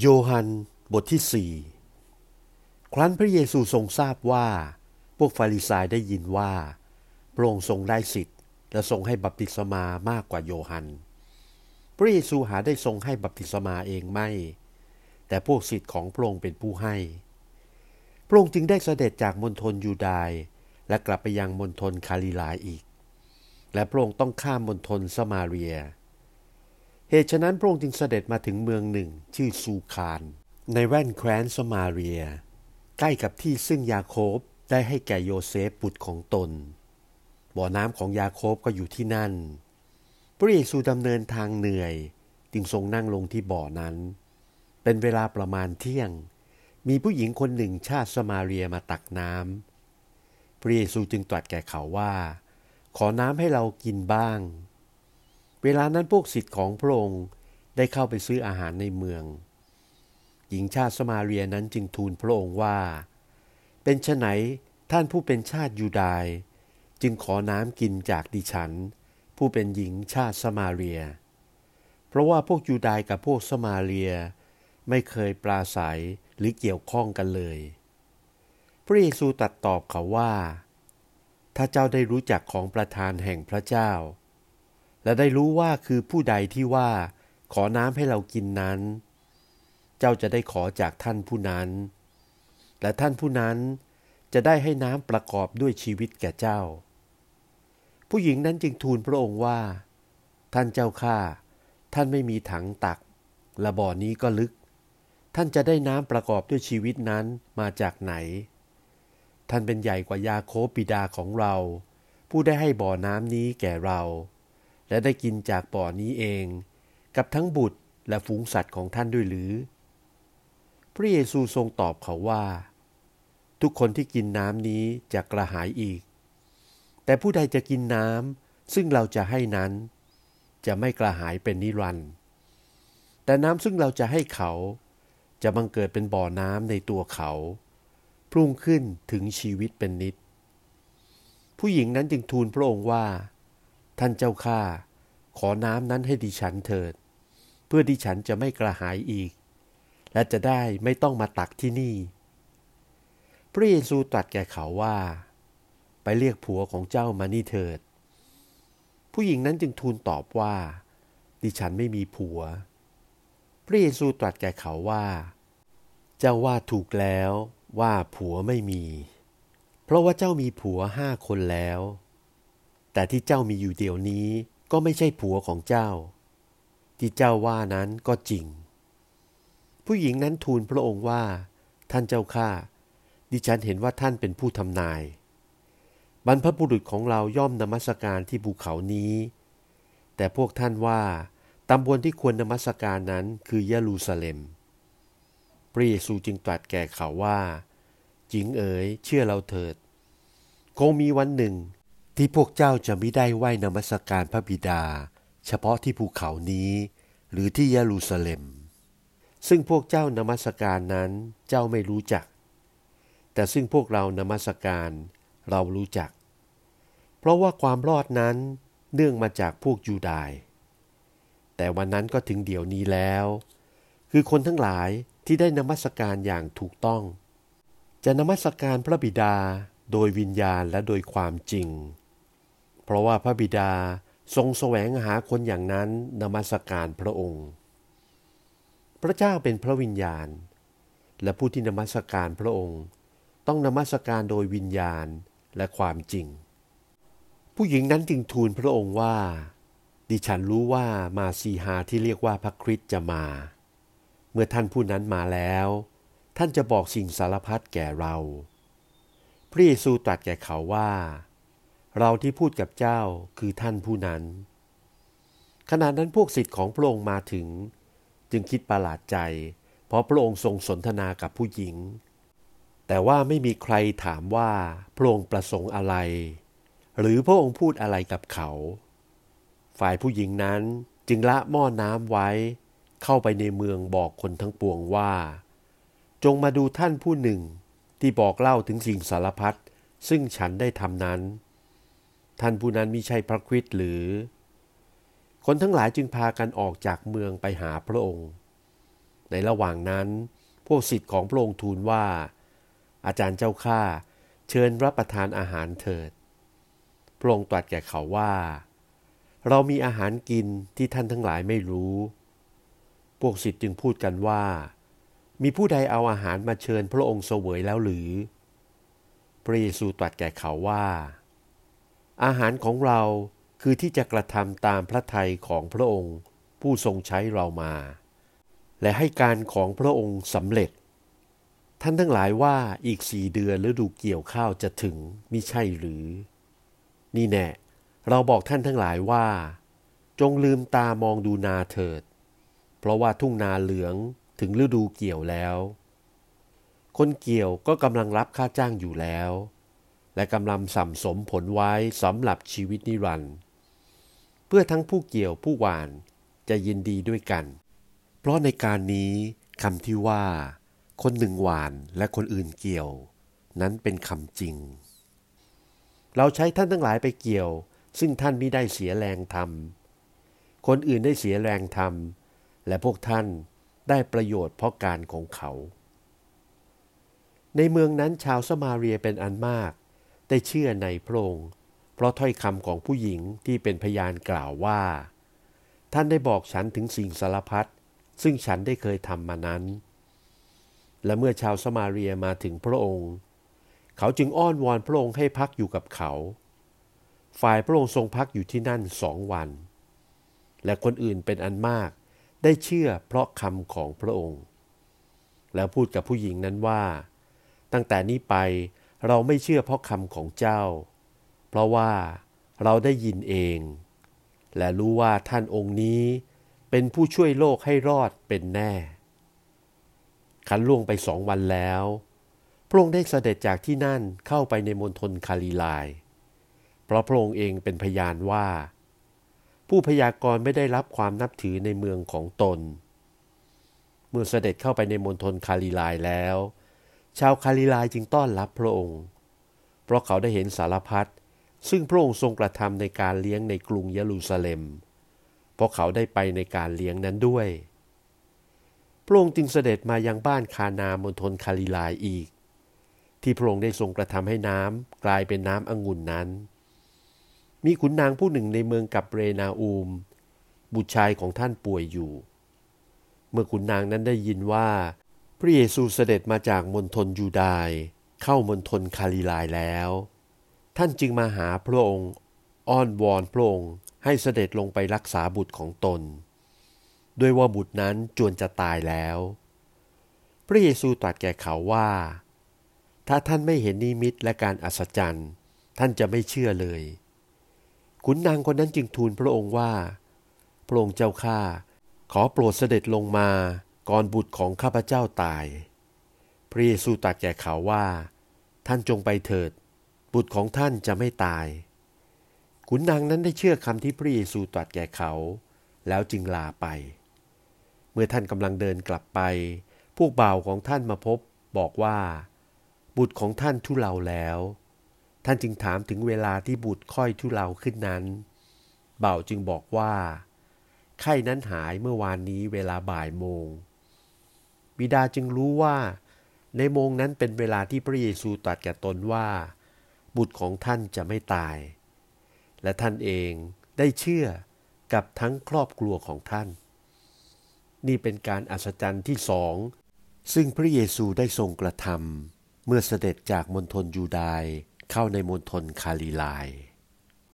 โยฮันบทที่สี่ครั้นพระเยซูทรงทราบว่า พวกฟาริสายได้ยินว่า พระองค์ทรงได้สิทธิ์ และทรงให้บัพติศมามากกว่าโยฮัน พระเยซูหาได้ทรงให้บัพติศมาเองไม่ แต่พวกสิทธิ์ของพระองค์เป็นผู้ให้ พระองค์จึงได้เสด็จจากมณฑลยูดาห์และกลับไปยังมณฑลคาลิลาอีก และพระองค์ต้องข้ามมณฑลสมาเรีย เหตุฉะนั้นพระองค์จึงเสด็จมาถึงเมืองหนึ่ง ชื่อซูคาน ในแว่นแคว้นสมาเรีย ใกล้กับที่ซึ่งยาโคบได้ให้แก่โยเซฟบุตรของตน บ่อน้ำของยาโคบก็อยู่ที่นั่น พระเยซูดำเนินทางเหนื่อย จึงทรงนั่งลงที่บ่อนั้น เป็นเวลาประมาณเที่ยง มีผู้หญิงคนหนึ่งชาติสมาเรียมาตักน้ำพระเยซูจึงตรัสแก่เขาว่า ขอน้ำให้เรากินบ้าง เวลานั้นพวกศิษย์ของพระองค์ได้เข้าไปซื้ออาหารในเมือง หญิงชาติสมาเรียนั้นจึงทูลพระองค์ว่า เป็นไฉนท่านผู้เป็นชาติยูดาห์จึงขอน้ำกินจากดิฉัน ผู้เป็นหญิงชาติสมาเรีย เพราะว่าพวกยูดาห์กับพวกสมาเรีย ไม่เคยปราศัยหรือเกี่ยวข้องกันเลย พระเยซูตรัสตอบเขาว่า ถ้าเจ้าได้รู้จักของประธานแห่งพระเจ้า และได้รู้ว่าคือผู้ใดที่ว่า ขอน้ำให้เรากินนั้น เจ้าจะได้ขอจากท่านผู้นั้น และท่านผู้นั้นจะได้ให้น้ำประกอบด้วยชีวิตแก่เจ้า ผู้หญิงนั้นจึงทูลพระองค์ว่า ท่านเจ้าข้าท่านไม่มีถังตัก และบ่อนี้ก็ลึก ท่านจะได้น้ำประกอบด้วยชีวิตนั้นมาจากไหน ท่านเป็นใหญ่กว่ายาโคบิดาของเรา ผู้ได้ให้บ่อน้ำนี้แก่เรา และได้กินจากบ่อนี้เอง กับทั้งบุตรและฝูงสัตว์ของท่านด้วยหรือ พระเยซูทรงตอบเขาว่า ทุกคนที่กินน้ำนี้จะกระหายอีก แต่ผู้ใดจะกินน้ำซึ่งเราจะให้นั้น จะไม่กระหายเป็นนิรันดร์แต่น้ำซึ่งเราจะให้เขาจะบังเกิดเป็นบ่อน้ำในตัวเขาพุ่งขึ้นถึงชีวิตเป็นนิด ผู้หญิงนั้นจึงทูลพระองค์ว่า ท่านเจ้าข้าขอน้ำนั้นให้ดิฉันเถิด เพื่อดิฉันจะไม่กระหายอีก และจะได้ไม่ต้องมาตักที่นี่ พระเยซูตรัสแก่เขาว่า ไปเรียกผัวของเจ้ามานี่เถิด ผู้หญิงนั้นจึงทูลตอบว่า ดิฉันไม่มีผัว พระเยซูตรัสแก่เขาว่า เจ้าว่าถูกแล้วว่าผัวไม่มี เพราะว่าเจ้ามีผัวห้าคนแล้ว แต่ที่เจ้ามีอยู่เดี๋ยวนี้ก็ไม่ใช่ผัวของเจ้า ที่เจ้าว่านั้นก็จริง ผู้หญิงนั้นทูลพระองค์ว่า ท่านเจ้าข้าดิฉันเห็นว่าท่านเป็นผู้ทำนาย บรรพบุรุษของเราย่อมนมัสการที่ภูเขานี้ แต่พวกท่านว่าตำบลที่ควรนมัสการนั้นคือเยรูซาเล็ม พระเยซูจึงตรัสแก่เขาว่าหญิงเอ๋ยเชื่อเราเถิด คงมีวันหนึ่ง ที่พวกเจ้าจะไม่ได้ไหว้นมัสการพระบิดา เฉพาะที่ภูเขานี้ หรือที่เยรูซาเล็ม ซึ่งพวกเจ้านมัสการนั้นเจ้าไม่รู้จัก แต่ซึ่งพวกเรานมัสการเรารู้จัก เพราะว่าความรอดนั้นเนื่องมาจากพวกยูดายแต่วันนั้นก็ถึงเดี๋ยวนี้แล้ว คือคนทั้งหลายที่ได้นมัสการอย่างถูกต้อง จะนมัสการพระบิดาโดยวิญญาณและโดยความจริง เพราะว่าพระบิดาทรงแสวงหาคนอย่างนั้นนมัสการพระองค์ พระเจ้าเป็นพระวิญญาณ และผู้ที่นมัสการพระองค์ ต้องนมัสการโดยวิญญาณและความจริง ผู้หญิงนั้นจึงทูลพระองค์ว่า ดิฉันรู้ว่ามาซีฮาที่เรียกว่าพระคริสต์จะมา เมื่อท่านผู้นั้นมาแล้ว ท่านจะบอกสิ่งสารพัดแก่เรา พระเยซูตรัสแก่เขาว่า เราที่พูดกับเจ้าคือท่านผู้นั้น ขณะนั้นพวกศิษย์ของพระองค์มาถึง จึงคิดประหลาดใจ เพราะพระองค์ทรงสนทนากับผู้หญิง แต่ว่าไม่มีใครถามว่าพระองค์ประสงค์อะไร หรือพระองค์พูดอะไรกับเขา ฝ่ายผู้หญิงนั้นจึงละหม้อน้ำไว้ เข้าไปในเมืองบอกคนทั้งปวงว่า จงมาดูท่านผู้หนึ่งที่บอกเล่าถึงสิ่งสารพัดซึ่งฉันได้ทำนั้น ท่านผู้นั้นมิใช่พระคริสต์หรือ คนทั้งหลายจึงพากันออกจากเมืองไปหาพระองค์ ในระหว่างนั้น พวกสิทธิ์ของพระองค์ทูลว่า อาจารย์เจ้าข้าเชิญรับประทานอาหารเถิด พระองค์ตรัสแก่เขาว่า เรามีอาหารกินที่ท่านทั้งหลายไม่รู้ พวกสิทธิ์จึงพูดกันว่า มีผู้ใดเอาอาหารมาเชิญพระองค์เสวยแล้วหรือ พระเยซูตรัสแก่เขาว่า อาหารของเราคือที่จะกระทำตามพระทัยของพระองค์ ผู้ทรงใช้เรามา และให้การของพระองค์สำเร็จ ท่านทั้งหลายว่าอีกสี่เดือนฤดูเกี่ยวข้าวจะถึงมิใช่หรือ นี่แน่เราบอกท่านทั้งหลายว่า จงลืมตามองดูนาเถิด เพราะว่าทุ่งนาเหลืองถึงฤดูเกี่ยวแล้ว คนเกี่ยวก็กำลังรับค่าจ้างอยู่แล้ว และกำลังสัมสมผลไว้สำหรับชีวิตนิรันดร์เพื่อทั้งผู้เกี่ยวผู้หวานจะยินดีด้วยกัน เพราะในการนี้คำที่ว่า คนหนึ่งหวานและคนอื่นเกี่ยว นั้นเป็นคำจริง เราใช้ท่านทั้งหลายไปเกี่ยว ซึ่งท่านไม่ได้เสียแรงทำคนอื่นได้เสียแรงทำและพวกท่านได้ประโยชน์เพราะการของเขา ในเมืองนั้นชาวสมาเรียเป็นอันมาก ได้เชื่อในพระองค์เพราะถ้อยคำของผู้หญิงที่เป็นพยานกล่าวว่า ท่านได้บอกฉันถึงสิ่งสารพัดซึ่งฉันได้เคยทำมานั้น และเมื่อชาวสมาเรียมาถึงพระองค์ เขาจึงอ้อนวอนพระองค์ให้พักอยู่กับเขา ฝ่ายพระองค์ทรงพักอยู่ที่นั่นสองวัน และคนอื่นเป็นอันมากได้เชื่อเพราะคำของพระองค์ แล้วพูดกับผู้หญิงนั้นว่า ตั้งแต่นี้ไป เราไม่เชื่อเพราะคำของเจ้า เพราะว่าเราได้ยินเอง และรู้ว่าท่านองค์นี้เป็นผู้ช่วยโลกให้รอดเป็นแน่ ขันล่วงไปสองวันแล้ว พระองค์ได้เสด็จจากที่นั่นเข้าไปในมณฑลคาลีลาย เพราะพระองค์เองเป็นพยานว่า ผู้พยากรณ์ไม่ได้รับความนับถือในเมืองของตน เมื่อเสด็จเข้าไปในมณฑลคาลีลายแล้ว ชาวคาลีลายจึงต้อนรับพระองค์ เพราะเขาได้เห็นสารพัดซึ่งพระองค์ทรงกระทำในการเลี้ยงในกรุงเยรูซาเล็ม เพราะเขาได้ไปในการเลี้ยงนั้นด้วย พระองค์จึงเสด็จมายังบ้านคานามณฑลคาลิลายอีก ที่พระองค์ได้ทรงกระทำให้น้ำกลายเป็นน้ำองุ่นนั้น มีขุนนางผู้หนึ่งในเมืองกับเรนาอูม บุตรชายของท่านป่วยอยู่ เมื่อขุนนางนั้นได้ยินว่า ระเยซูเสด็จมาจากมณฑลยูดาห์เข้ามณฑลคาลิลายแล้ว ท่านจึงมาหาพระองค์อ้อนวอนพระองค์ให้เสด็จลงไปรักษาบุตรของตน ด้วยว่าบุตรนั้นจวนจะตายแล้ว พระเยซูตรัสแก่เขาว่า ถ้าท่านไม่เห็นนิมิตและการอัศจรรย์ท่านจะไม่เชื่อเลย ขุนนางคนนั้นจึงทูลพระองค์ว่า พระองค์เจ้าข้าขอโปรดเสด็จลงมา ก่อนบุตรของข้าพเจ้าตาย พระเยซูตรัสแก่เขาว่า ท่านจงไปเถิด บุตรของท่านจะไม่ตาย ขุนนางนั้นได้เชื่อคำที่พระเยซูตรัสแก่เขา แล้วจึงลาไป เมื่อท่านกำลังเดินกลับไป พวกบ่าวของท่านมาพบบอกว่า บุตรของท่านทุเลาแล้ว ท่านจึงถามถึงเวลาที่บุตรค่อยทุเลาขึ้นนั้น บ่าวจึงบอกว่า ไข้นั้นหายเมื่อวานนี้เวลาบ่ายโมง บิดาจึงรู้ว่า ในโมงนั้นเป็นเวลาที่พระเยซูตรัสแก่ตนว่า บุตรของท่านจะไม่ตาย และท่านเองได้เชื่อกับทั้งครอบครัวของท่าน นี่เป็นการอัศจรรย์ที่สอง ซึ่งพระเยซูได้ทรงกระทำเมื่อเสด็จจากมณฑลยูดายเข้าในมณฑลคาลิลาย